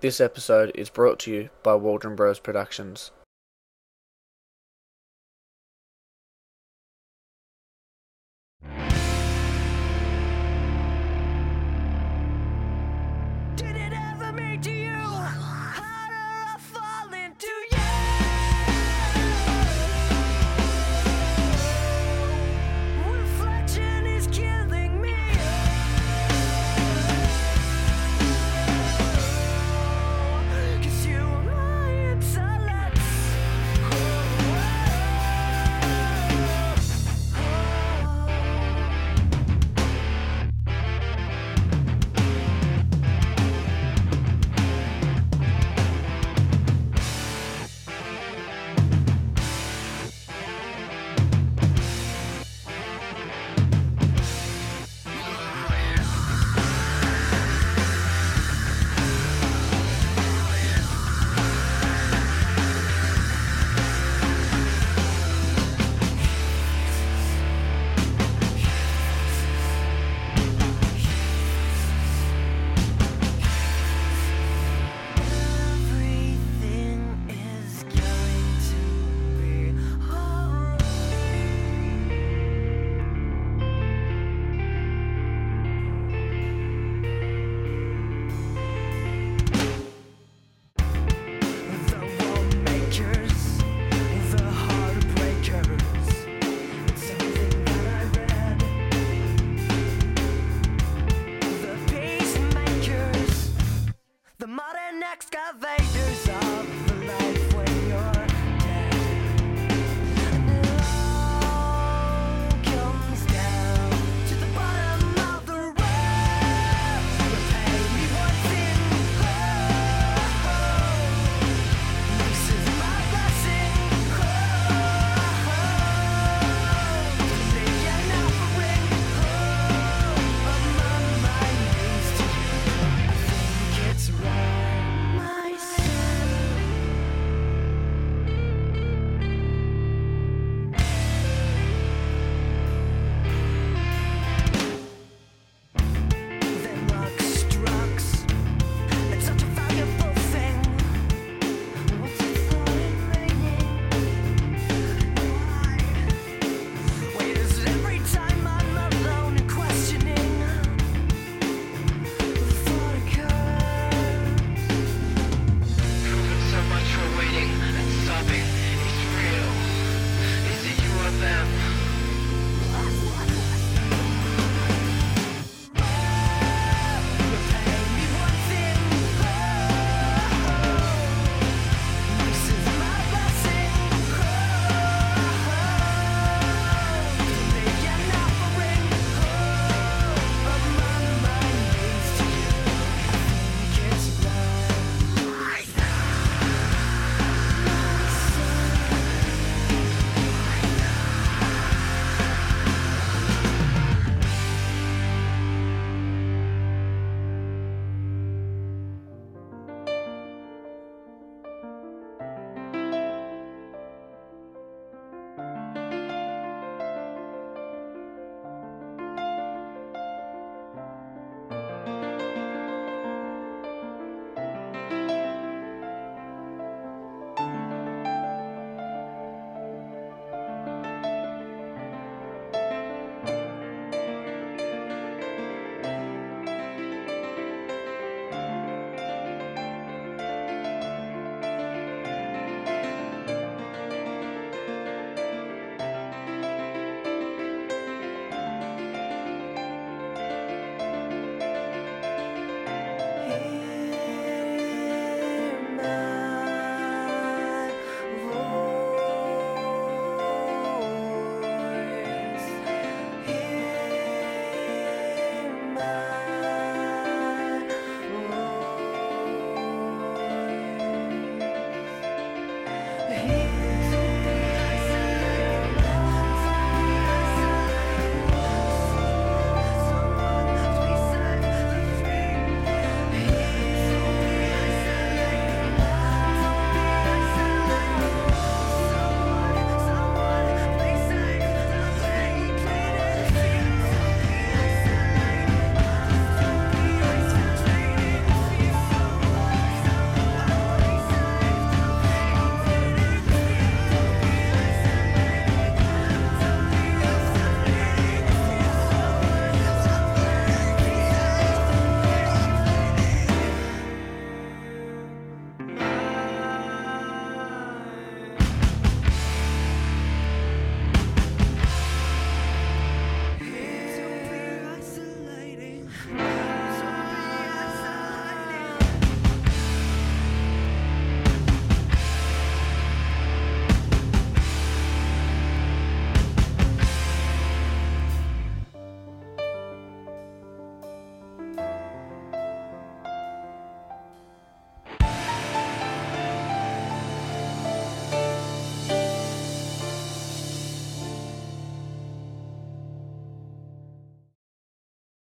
This episode is brought to you by Waldron Bros Productions. Did it ever mean to you